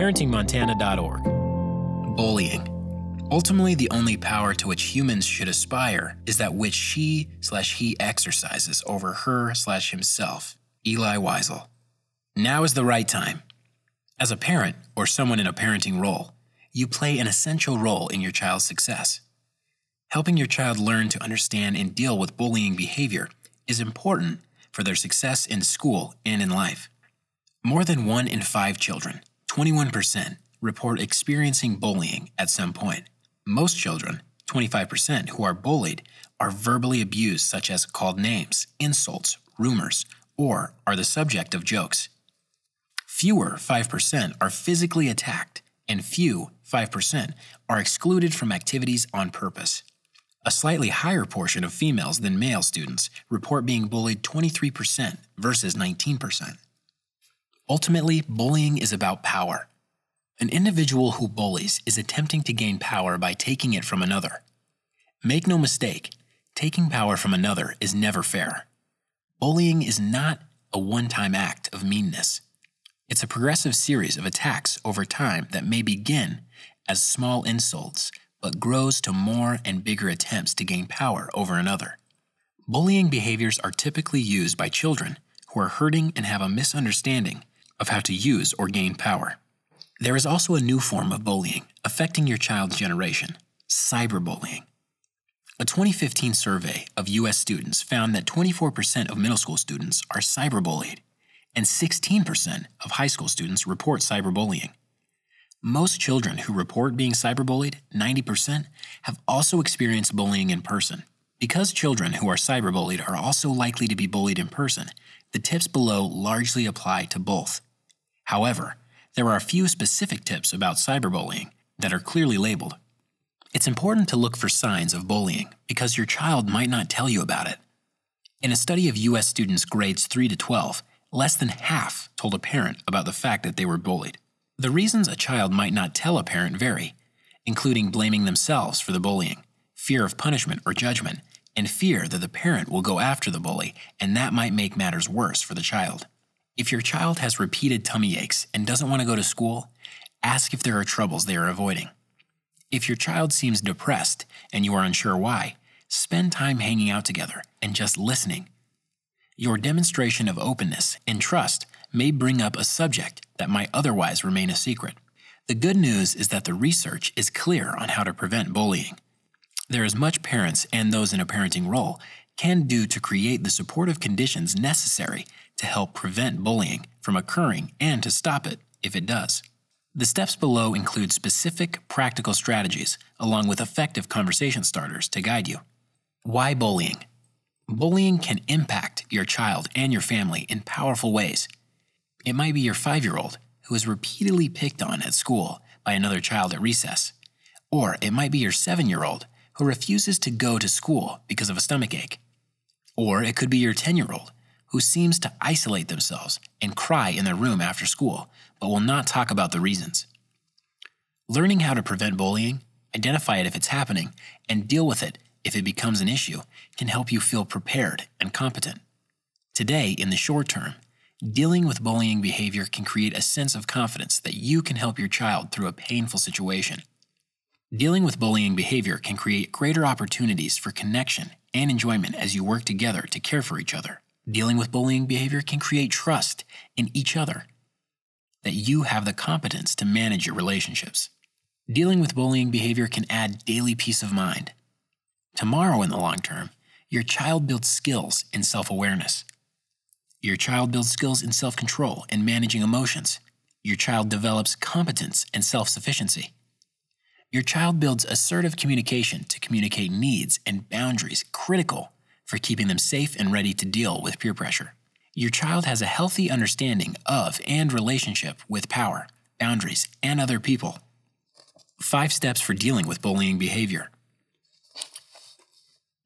ParentingMontana.org. Bullying. Ultimately, the only power to which humans should aspire is that which she slash he exercises over her slash himself. Elie Wiesel. Now is the right time. As a parent or someone in a parenting role, you play an essential role in your child's success. Helping your child learn to understand and deal with bullying behavior is important for their success in school and in life. More than one in five children, 21%, report experiencing bullying at some point. Most children, 25%, who are bullied are verbally abused, such as called names, insults, rumors, or are the subject of jokes. Fewer, 5%, are physically attacked, and few, 5%, are excluded from activities on purpose. A slightly higher portion of females than male students report being bullied 23% versus 19%. Ultimately, bullying is about power. An individual who bullies is attempting to gain power by taking it from another. Make no mistake, taking power from another is never fair. Bullying is not a one time act of meanness. It's a progressive series of attacks over time that may begin as small insults but grows to more and bigger attempts to gain power over another. Bullying behaviors are typically used by children who are hurting and have a misunderstanding of how to use or gain power. There is also a new form of bullying affecting your child's generation cyberbullying. A 2015 survey of U.S. students found that 24% of middle school students are cyberbullied, and 16% of high school students report cyberbullying. Most children who report being cyberbullied, 90%, have also experienced bullying in person. Because children who are cyberbullied are also likely to be bullied in person, the tips below largely apply to both. However, there are a few specific tips about cyberbullying that are clearly labeled. It's important to look for signs of bullying because your child might not tell you about it. In a study of U.S. students grades 3 to 12, less than half told a parent about the fact that they were bullied. The reasons a child might not tell a parent vary, including blaming themselves for the bullying, fear of punishment or judgment, and fear that the parent will go after the bully and that might make matters worse for the child. If your child has repeated tummy aches and doesn't want to go to school, ask if there are troubles they are avoiding. If your child seems depressed and you are unsure why, spend time hanging out together and just listening. Your demonstration of openness and trust may bring up a subject that might otherwise remain a secret. The good news is that the research is clear on how to prevent bullying. There is much parents and those in a parenting role can do to create the supportive conditions necessary to help prevent bullying from occurring and to stop it if it does. The steps below include specific practical strategies along with effective conversation starters to guide you. Why bullying? Bullying can impact your child and your family in powerful ways. It might be your five year old who is repeatedly picked on at school by another child at recess. Or it might be your seven year old who refuses to go to school because of a stomach ache. Or it could be your 10 year old who seems to isolate themselves and cry in their room after school, but will not talk about the reasons. Learning how to prevent bullying, identify it if it's happening, and deal with it if it becomes an issue can help you feel prepared and competent. Today, in the short term, Dealing with bullying behavior can create a sense of confidence that you can help your child through a painful situation. Dealing with bullying behavior can create greater opportunities for connection and enjoyment as you work together to care for each other. Dealing with bullying behavior can create trust in each other, that you have the competence to manage your relationships. Dealing with bullying behavior can add daily peace of mind. Tomorrow, in the long term, your child builds skills in self awareness your child builds skills in self control and managing emotions. Your child develops competence and self sufficiency. Your child builds assertive communication to communicate needs and boundaries critical for keeping them safe and ready to deal with peer pressure. Your child has a healthy understanding of and relationship with power, boundaries, and other people. Five steps for dealing with bullying behavior.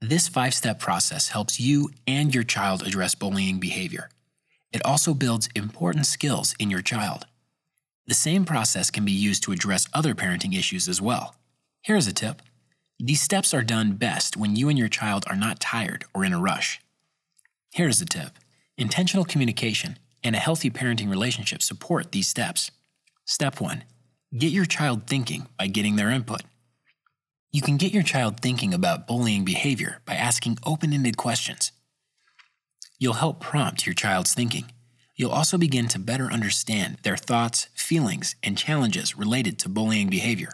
This five step process helps you and your child address bullying behavior. It also builds important skills in your child. The same process can be used to address other parenting issues as well. Here's a tip these steps are done best when you and your child are not tired or in a rush. Here's a tip intentional communication and a healthy parenting relationship support these steps. Step 1 Get your child thinking by getting their input. You can get your child thinking about bullying behavior by asking open ended questions. You'll help prompt your child's thinking. You'll also begin to better understand their thoughts, feelings, and challenges related to bullying behavior.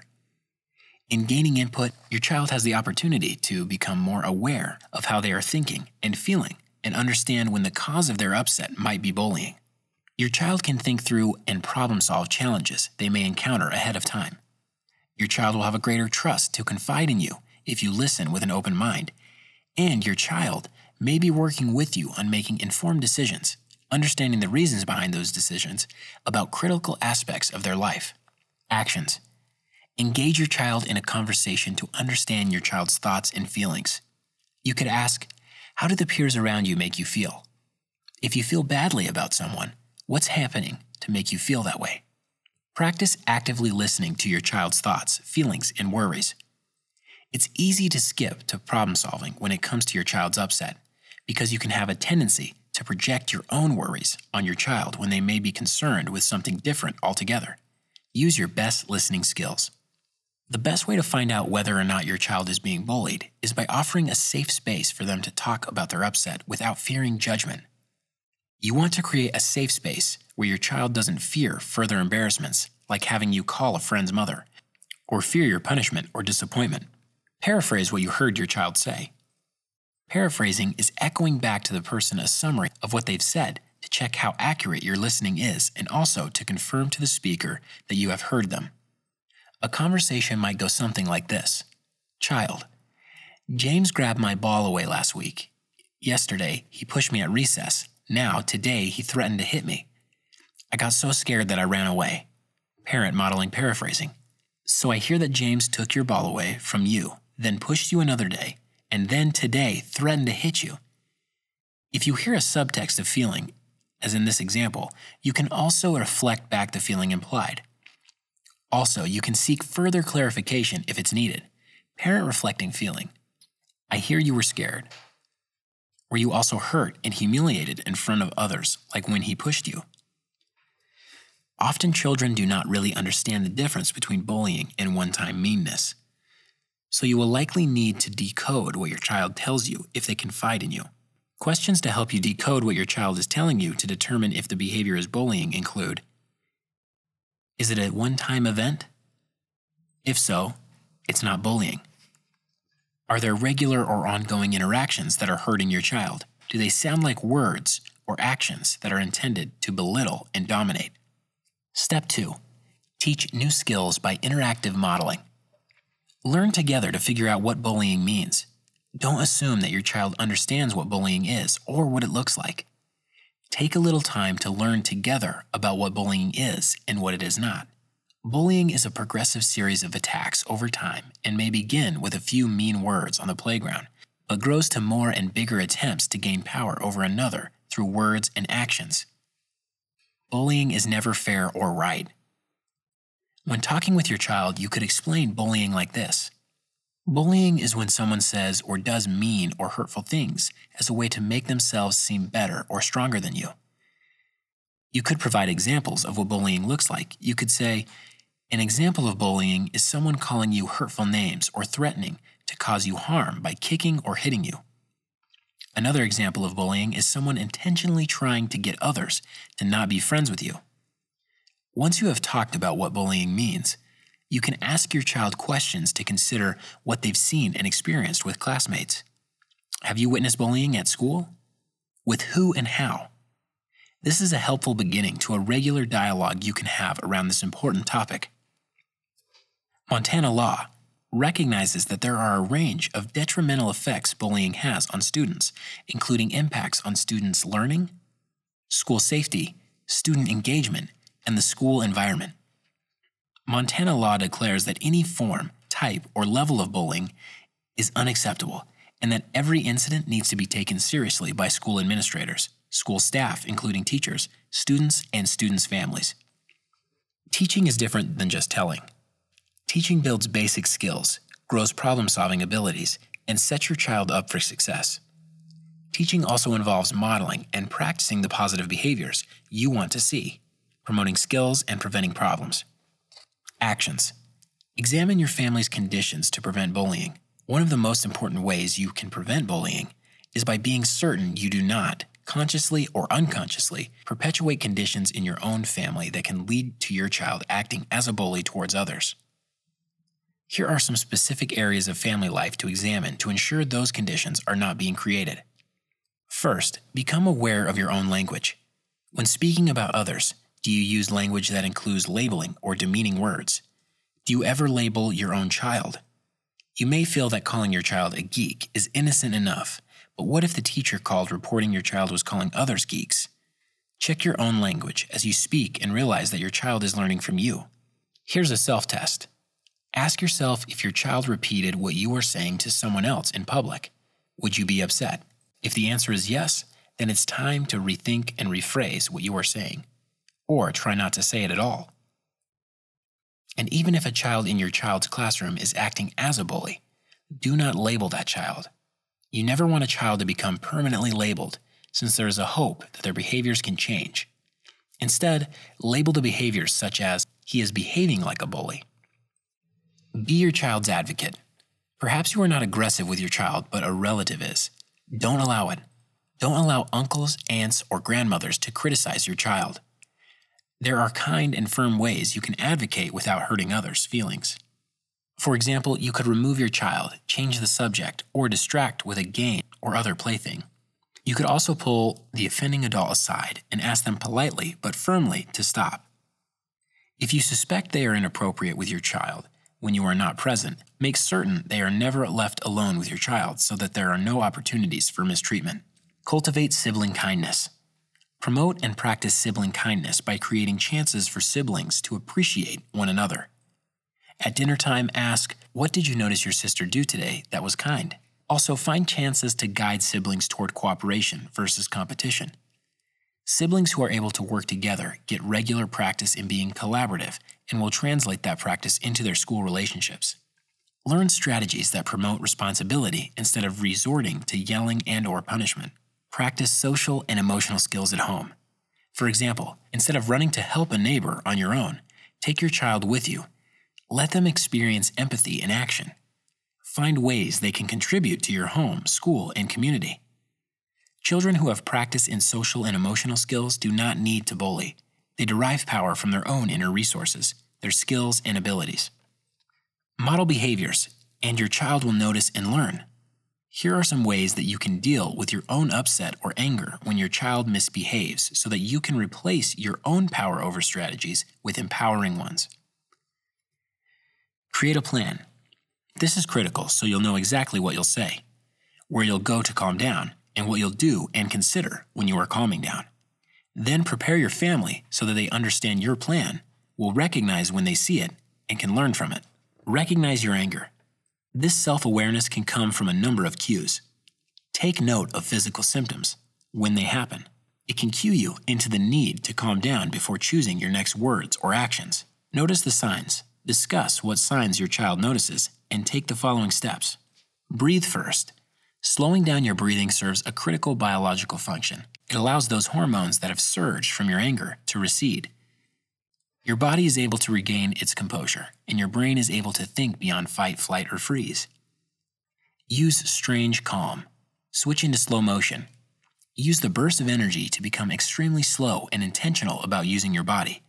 In gaining input, your child has the opportunity to become more aware of how they are thinking and feeling and understand when the cause of their upset might be bullying. Your child can think through and problem solve challenges they may encounter ahead of time. Your child will have a greater trust to confide in you if you listen with an open mind, and your child may be working with you on making informed decisions, understanding the reasons behind those decisions about critical aspects of their life. Actions Engage your child in a conversation to understand your child's thoughts and feelings. You could ask, How do the peers around you make you feel? If you feel badly about someone, what's happening to make you feel that way? Practice actively listening to your child's thoughts, feelings, and worries. It's easy to skip to problem solving when it comes to your child's upset because you can have a tendency to project your own worries on your child when they may be concerned with something different altogether. Use your best listening skills. The best way to find out whether or not your child is being bullied is by offering a safe space for them to talk about their upset without fearing judgment. You want to create a safe space where your child doesn't fear further embarrassments, like having you call a friend's mother, or fear your punishment or disappointment. Paraphrase what you heard your child say. Paraphrasing is echoing back to the person a summary of what they've said to check how accurate your listening is and also to confirm to the speaker that you have heard them. A conversation might go something like this Child, James grabbed my ball away last week. Yesterday, he pushed me at recess. Now, today, he threatened to hit me. I got so scared that I ran away. Parent modeling paraphrasing. So I hear that James took your ball away from you, then pushed you another day, and then today threatened to hit you. If you hear a subtext of feeling, as in this example, you can also reflect back the feeling implied. Also, you can seek further clarification if it's needed. Parent reflecting feeling. I hear you were scared. Were you also hurt and humiliated in front of others, like when he pushed you? Often children do not really understand the difference between bullying and one time meanness. So you will likely need to decode what your child tells you if they confide in you. Questions to help you decode what your child is telling you to determine if the behavior is bullying include is it a one time event? If so, it's not bullying. Are there regular or ongoing interactions that are hurting your child? Do they sound like words or actions that are intended to belittle and dominate? Step 2 Teach new skills by interactive modeling. Learn together to figure out what bullying means. Don't assume that your child understands what bullying is or what it looks like. Take a little time to learn together about what bullying is and what it is not. Bullying is a progressive series of attacks over time and may begin with a few mean words on the playground, but grows to more and bigger attempts to gain power over another through words and actions. Bullying is never fair or right. When talking with your child, you could explain bullying like this Bullying is when someone says or does mean or hurtful things as a way to make themselves seem better or stronger than you. You could provide examples of what bullying looks like. You could say, An example of bullying is someone calling you hurtful names or threatening to cause you harm by kicking or hitting you. Another example of bullying is someone intentionally trying to get others to not be friends with you. Once you have talked about what bullying means, you can ask your child questions to consider what they've seen and experienced with classmates. Have you witnessed bullying at school? With who and how? This is a helpful beginning to a regular dialogue you can have around this important topic. Montana law recognizes that there are a range of detrimental effects bullying has on students, including impacts on students' learning, school safety, student engagement, and the school environment. Montana law declares that any form, type, or level of bullying is unacceptable and that every incident needs to be taken seriously by school administrators, school staff, including teachers, students, and students' families. Teaching is different than just telling. Teaching builds basic skills, grows problem solving abilities, and sets your child up for success. Teaching also involves modeling and practicing the positive behaviors you want to see. promoting skills and preventing problems. Actions Examine your family's conditions to prevent bullying. One of the most important ways you can prevent bullying is by being certain you do not, consciously or unconsciously, perpetuate conditions in your own family that can lead to your child acting as a bully towards others. Here are some specific areas of family life to examine to ensure those conditions are not being created. First, become aware of your own language. When speaking about others, do you use language that includes labeling or demeaning words? Do you ever label your own child? You may feel that calling your child a geek is innocent enough, but what if the teacher called reporting your child was calling others geeks? Check your own language as you speak and realize that your child is learning from you. Here's a self test. Ask yourself if your child repeated what you were saying to someone else in public. Would you be upset? If the answer is yes, then it's time to rethink and rephrase what you are saying, or try not to say it at all. And even if a child in your child's classroom is acting as a bully, do not label that child. You never want a child to become permanently labeled, since there is a hope that their behaviors can change. Instead, label the behaviors such as, he is behaving like a bully. Be your child's advocate. Perhaps you are not aggressive with your child, but a relative is. Don't allow it. Don't allow uncles, aunts, or grandmothers to criticize your child. There are kind and firm ways you can advocate without hurting others' feelings. For example, you could remove your child, change the subject, or distract with a game or other plaything. You could also pull the offending adult aside and ask them politely but firmly to stop. If you suspect they are inappropriate with your child when you are not present, make certain they are never left alone with your child so that there are no opportunities for mistreatment. Cultivate sibling kindness. Promote and practice sibling kindness by creating chances for siblings to appreciate one another. At dinner time, ask, What did you notice your sister do today that was kind? Also, find chances to guide siblings toward cooperation versus competition. Siblings who are able to work together get regular practice in being collaborative and will translate that practice into their school relationships. Learn strategies that promote responsibility instead of resorting to yelling and or punishment. Practice social and emotional skills at home. For example, instead of running to help a neighbor on your own, take your child with you. Let them experience empathy in action. Find ways they can contribute to your home, school, and community. Children who have practice in social and emotional skills do not need to bully. They derive power from their own inner resources, their skills and abilities. Model behaviors, and your child will notice and learn. Here are some ways that you can deal with your own upset or anger when your child misbehaves so that you can replace your own power over strategies with empowering ones. Create a plan. This is critical so you'll know exactly what you'll say, where you'll go to calm down, and what you'll do and consider when you are calming down. Then prepare your family so that they understand your plan, will recognize when they see it, and can learn from it. Recognize your anger. This self awareness can come from a number of cues. Take note of physical symptoms when they happen. It can cue you into the need to calm down before choosing your next words or actions. Notice the signs. Discuss what signs your child notices and take the following steps. Breathe first. Slowing down your breathing serves a critical biological function. It allows those hormones that have surged from your anger to recede your body is able to regain its composure, and your brain is able to think beyond fight, flight, or freeze. Use strange calm. Switch into slow motion. Use the burst of energy to become extremely slow and intentional about using your body.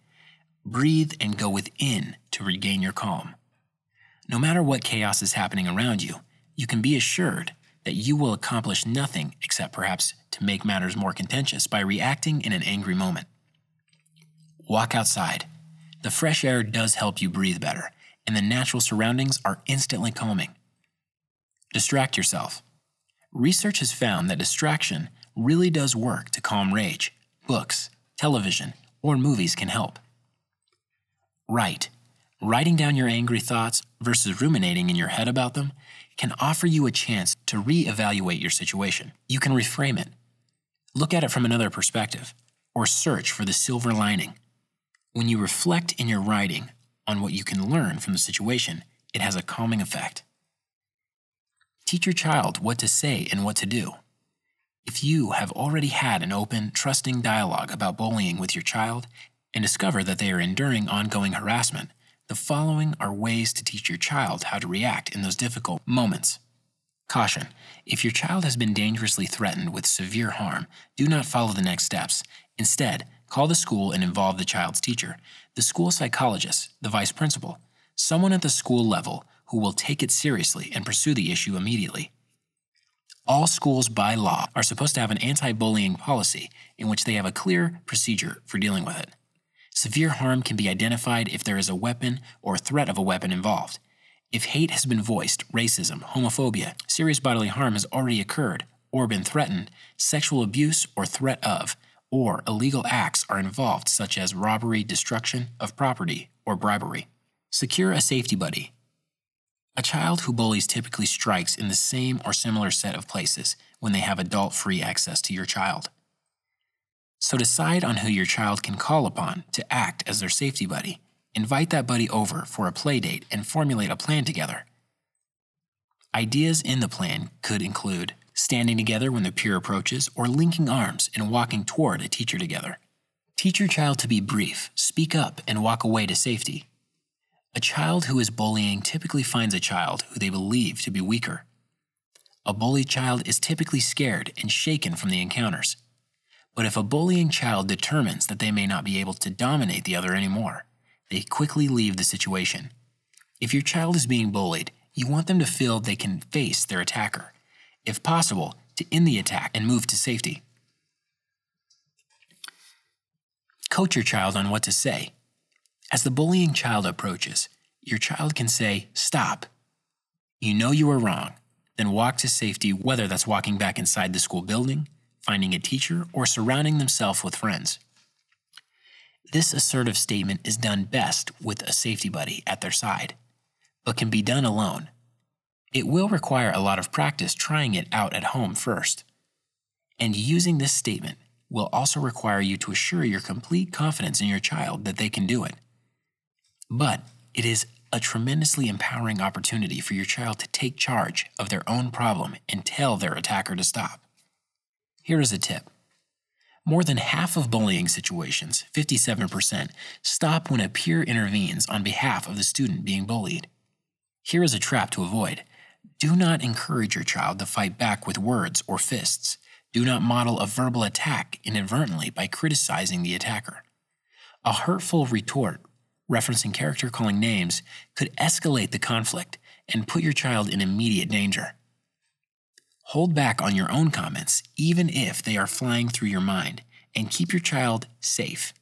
Breathe and go within to regain your calm. No matter what chaos is happening around you, you can be assured that you will accomplish nothing except perhaps to make matters more contentious by reacting in an angry moment. Walk outside the fresh air does help you breathe better, and the natural surroundings are instantly calming. Distract yourself. Research has found that distraction really does work to calm rage. Books, television, or movies can help. Write. Writing down your angry thoughts versus ruminating in your head about them can offer you a chance to re-evaluate your situation. You can reframe it, look at it from another perspective, or search for the silver lining. When you reflect in your writing on what you can learn from the situation, it has a calming effect. Teach your child what to say and what to do. If you have already had an open, trusting dialogue about bullying with your child, and discover that they are enduring ongoing harassment, the following are ways to teach your child how to react in those difficult moments. Caution If your child has been dangerously threatened with severe harm, do not follow the next steps. Instead, call the school and involve the child's teacher, the school psychologist, the vice principal, someone at the school level who will take it seriously and pursue the issue immediately. All schools by law are supposed to have an anti bullying policy in which they have a clear procedure for dealing with it. Severe harm can be identified if there is a weapon or threat of a weapon involved. If hate has been voiced, racism, homophobia, serious bodily harm has already occurred or been threatened, sexual abuse or threat of, or illegal acts are involved, such as robbery, destruction of property, or bribery. Secure a safety buddy. A child who bullies typically strikes in the same or similar set of places when they have adult free access to your child. So decide on who your child can call upon to act as their safety buddy. Invite that buddy over for a play date and formulate a plan together. Ideas in the plan could include standing together when the peer approaches, or linking arms and walking toward a teacher together. Teach your child to be brief, speak up, and walk away to safety. A child who is bullying typically finds a child who they believe to be weaker. A bullied child is typically scared and shaken from the encounters. But if a bullying child determines that they may not be able to dominate the other anymore, they quickly leave the situation. If your child is being bullied, you want them to feel they can face their attacker if possible, to end the attack and move to safety. Coach your child on what to say. As the bullying child approaches, your child can say, Stop. You know you are wrong, then walk to safety, whether that's walking back inside the school building, finding a teacher, or surrounding themselves with friends. This assertive statement is done best with a safety buddy at their side, but can be done alone it will require a lot of practice trying it out at home first. And using this statement will also require you to assure your complete confidence in your child that they can do it. But it is a tremendously empowering opportunity for your child to take charge of their own problem and tell their attacker to stop. Here is a tip. More than half of bullying situations, 57%, stop when a peer intervenes on behalf of the student being bullied. Here is a trap to avoid. Do not encourage your child to fight back with words or fists. Do not model a verbal attack inadvertently by criticizing the attacker. A hurtful retort, referencing character calling names, could escalate the conflict and put your child in immediate danger. Hold back on your own comments, even if they are flying through your mind, and keep your child safe.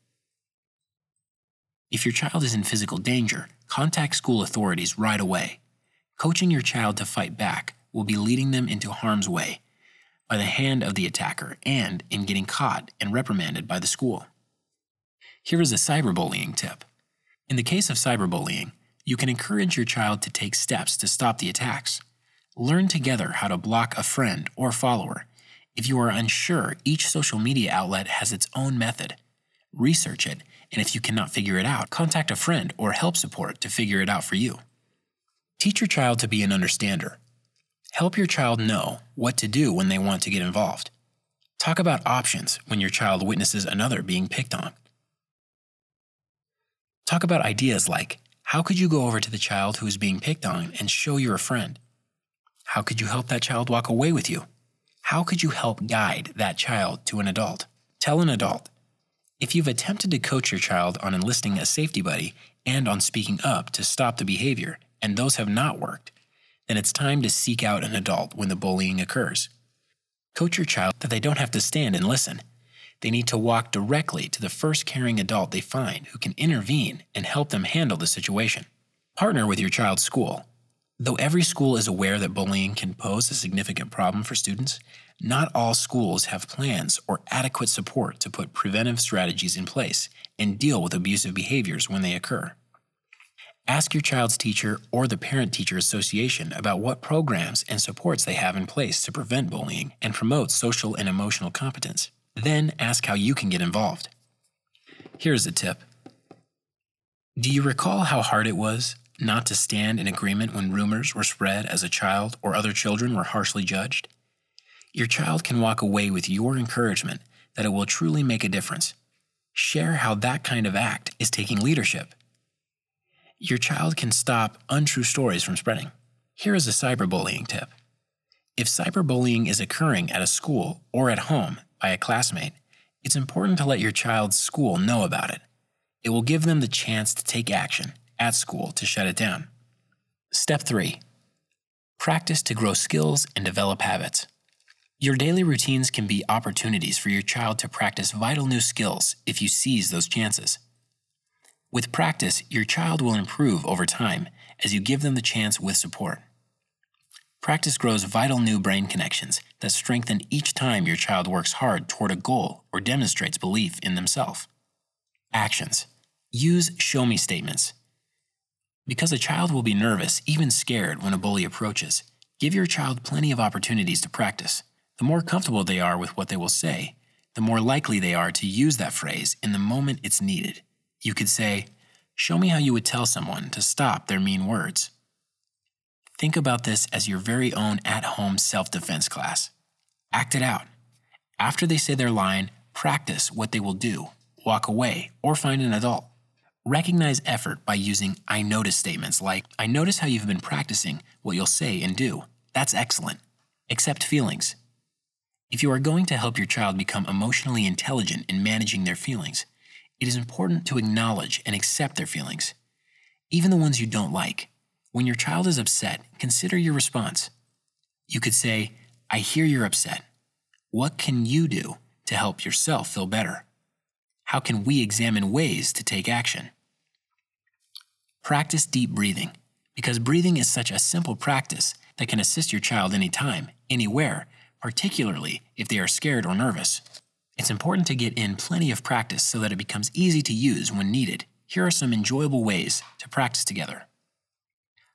If your child is in physical danger, contact school authorities right away. Coaching your child to fight back will be leading them into harm's way by the hand of the attacker and in getting caught and reprimanded by the school. Here is a cyberbullying tip. In the case of cyberbullying, you can encourage your child to take steps to stop the attacks. Learn together how to block a friend or follower. If you are unsure, each social media outlet has its own method. Research it, and if you cannot figure it out, contact a friend or help support to figure it out for you. Teach your child to be an understander. Help your child know what to do when they want to get involved. Talk about options when your child witnesses another being picked on. Talk about ideas like how could you go over to the child who is being picked on and show you're a friend? How could you help that child walk away with you? How could you help guide that child to an adult? Tell an adult. If you've attempted to coach your child on enlisting a safety buddy and on speaking up to stop the behavior, and those have not worked, then it's time to seek out an adult when the bullying occurs. Coach your child that they don't have to stand and listen. They need to walk directly to the first caring adult they find who can intervene and help them handle the situation. Partner with your child's school. Though every school is aware that bullying can pose a significant problem for students, not all schools have plans or adequate support to put preventive strategies in place and deal with abusive behaviors when they occur. Ask your child's teacher or the parent teacher association about what programs and supports they have in place to prevent bullying and promote social and emotional competence. Then ask how you can get involved. Here's a tip Do you recall how hard it was not to stand in agreement when rumors were spread as a child or other children were harshly judged? Your child can walk away with your encouragement that it will truly make a difference. Share how that kind of act is taking leadership. Your child can stop untrue stories from spreading. Here is a cyberbullying tip. If cyberbullying is occurring at a school or at home by a classmate, it's important to let your child's school know about it. It will give them the chance to take action at school to shut it down. Step 3 Practice to grow skills and develop habits. Your daily routines can be opportunities for your child to practice vital new skills if you seize those chances. With practice, your child will improve over time as you give them the chance with support. Practice grows vital new brain connections that strengthen each time your child works hard toward a goal or demonstrates belief in themselves. Actions Use show me statements. Because a child will be nervous, even scared, when a bully approaches, give your child plenty of opportunities to practice. The more comfortable they are with what they will say, the more likely they are to use that phrase in the moment it's needed. You could say, Show me how you would tell someone to stop their mean words. Think about this as your very own at home self defense class. Act it out. After they say their line, practice what they will do, walk away, or find an adult. Recognize effort by using I notice statements like, I notice how you've been practicing what you'll say and do. That's excellent. Accept feelings. If you are going to help your child become emotionally intelligent in managing their feelings, it is important to acknowledge and accept their feelings, even the ones you don't like. When your child is upset, consider your response. You could say, I hear you're upset. What can you do to help yourself feel better? How can we examine ways to take action? Practice deep breathing, because breathing is such a simple practice that can assist your child anytime, anywhere, particularly if they are scared or nervous. It's important to get in plenty of practice so that it becomes easy to use when needed. Here are some enjoyable ways to practice together.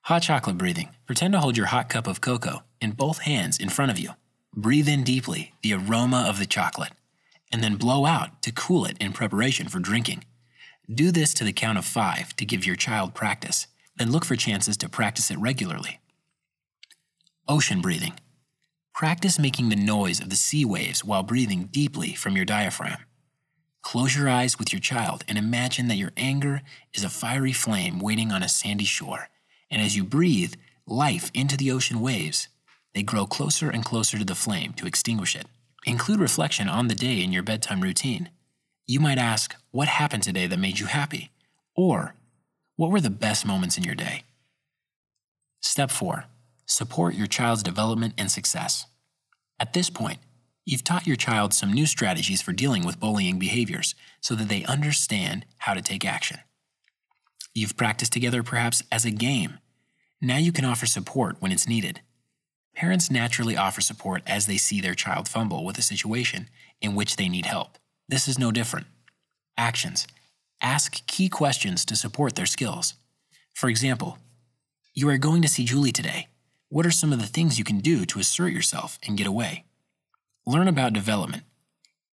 Hot chocolate breathing. Pretend to hold your hot cup of cocoa in both hands in front of you. Breathe in deeply the aroma of the chocolate, and then blow out to cool it in preparation for drinking. Do this to the count of five to give your child practice, then look for chances to practice it regularly. Ocean breathing. Practice making the noise of the sea waves while breathing deeply from your diaphragm. Close your eyes with your child and imagine that your anger is a fiery flame waiting on a sandy shore. And as you breathe life into the ocean waves, they grow closer and closer to the flame to extinguish it. Include reflection on the day in your bedtime routine. You might ask, What happened today that made you happy? Or, What were the best moments in your day? Step 4 Support your child's development and success. At this point, you've taught your child some new strategies for dealing with bullying behaviors so that they understand how to take action. You've practiced together perhaps as a game. Now you can offer support when it's needed. Parents naturally offer support as they see their child fumble with a situation in which they need help. This is no different. Actions. Ask key questions to support their skills. For example, you are going to see Julie today. What are some of the things you can do to assert yourself and get away? Learn about development.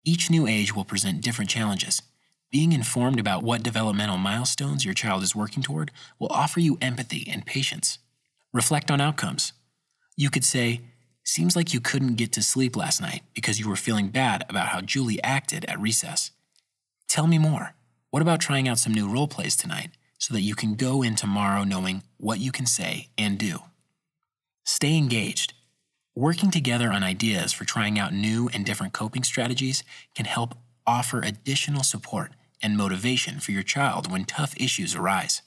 Each new age will present different challenges. Being informed about what developmental milestones your child is working toward will offer you empathy and patience. Reflect on outcomes. You could say, Seems like you couldn't get to sleep last night because you were feeling bad about how Julie acted at recess. Tell me more. What about trying out some new role plays tonight so that you can go in tomorrow knowing what you can say and do? Stay engaged. Working together on ideas for trying out new and different coping strategies can help offer additional support and motivation for your child when tough issues arise.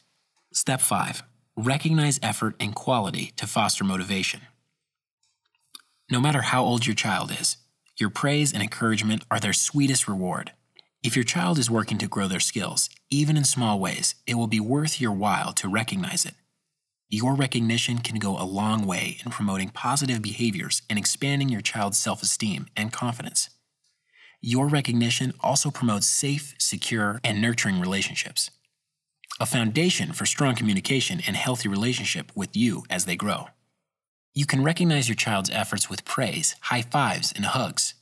Step 5 Recognize effort and quality to foster motivation. No matter how old your child is, your praise and encouragement are their sweetest reward. If your child is working to grow their skills, even in small ways, it will be worth your while to recognize it your recognition can go a long way in promoting positive behaviors and expanding your child's self esteem and confidence. Your recognition also promotes safe, secure, and nurturing relationships, a foundation for strong communication and healthy relationship with you as they grow. You can recognize your child's efforts with praise, high fives, and hugs.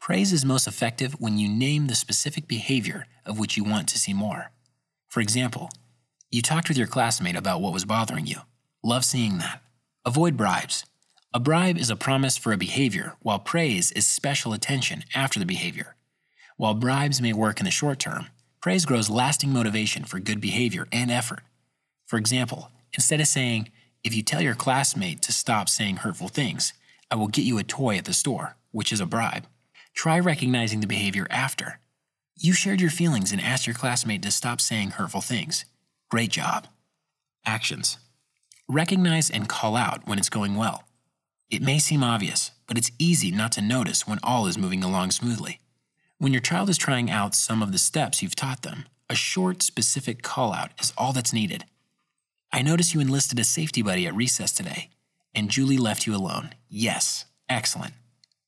Praise is most effective when you name the specific behavior of which you want to see more. For example, you talked with your classmate about what was bothering you. Love seeing that. Avoid bribes. A bribe is a promise for a behavior, while praise is special attention after the behavior. While bribes may work in the short term, praise grows lasting motivation for good behavior and effort. For example, instead of saying, if you tell your classmate to stop saying hurtful things, I will get you a toy at the store, which is a bribe. Try recognizing the behavior after. You shared your feelings and asked your classmate to stop saying hurtful things. Great job. Actions. Recognize and call out when it's going well. It may seem obvious, but it's easy not to notice when all is moving along smoothly. When your child is trying out some of the steps you've taught them, a short, specific call out is all that's needed. I notice you enlisted a safety buddy at recess today, and Julie left you alone. Yes, excellent.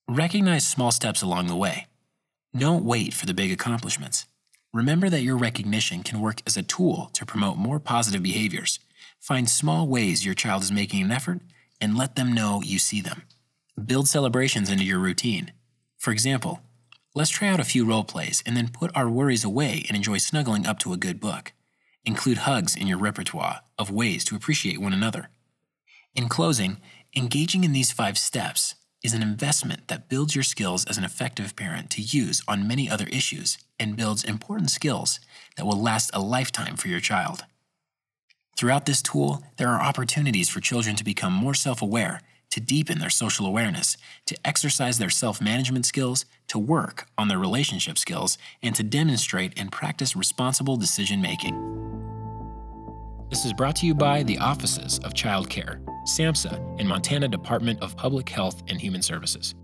Recognize small steps along the way. Don't wait for the big accomplishments. Remember that your recognition can work as a tool to promote more positive behaviors. Find small ways your child is making an effort and let them know you see them. Build celebrations into your routine. For example, Let's try out a few role plays and then put our worries away and enjoy snuggling up to a good book. Include hugs in your repertoire of ways to appreciate one another. In closing, engaging in these five steps is an investment that builds your skills as an effective parent to use on many other issues and builds important skills that will last a lifetime for your child. Throughout this tool, there are opportunities for children to become more self aware to deepen their social awareness, to exercise their self management skills, to work on their relationship skills, and to demonstrate and practice responsible decision making. This is brought to you by the Offices of Child Care, SAMHSA, and Montana Department of Public Health and Human Services.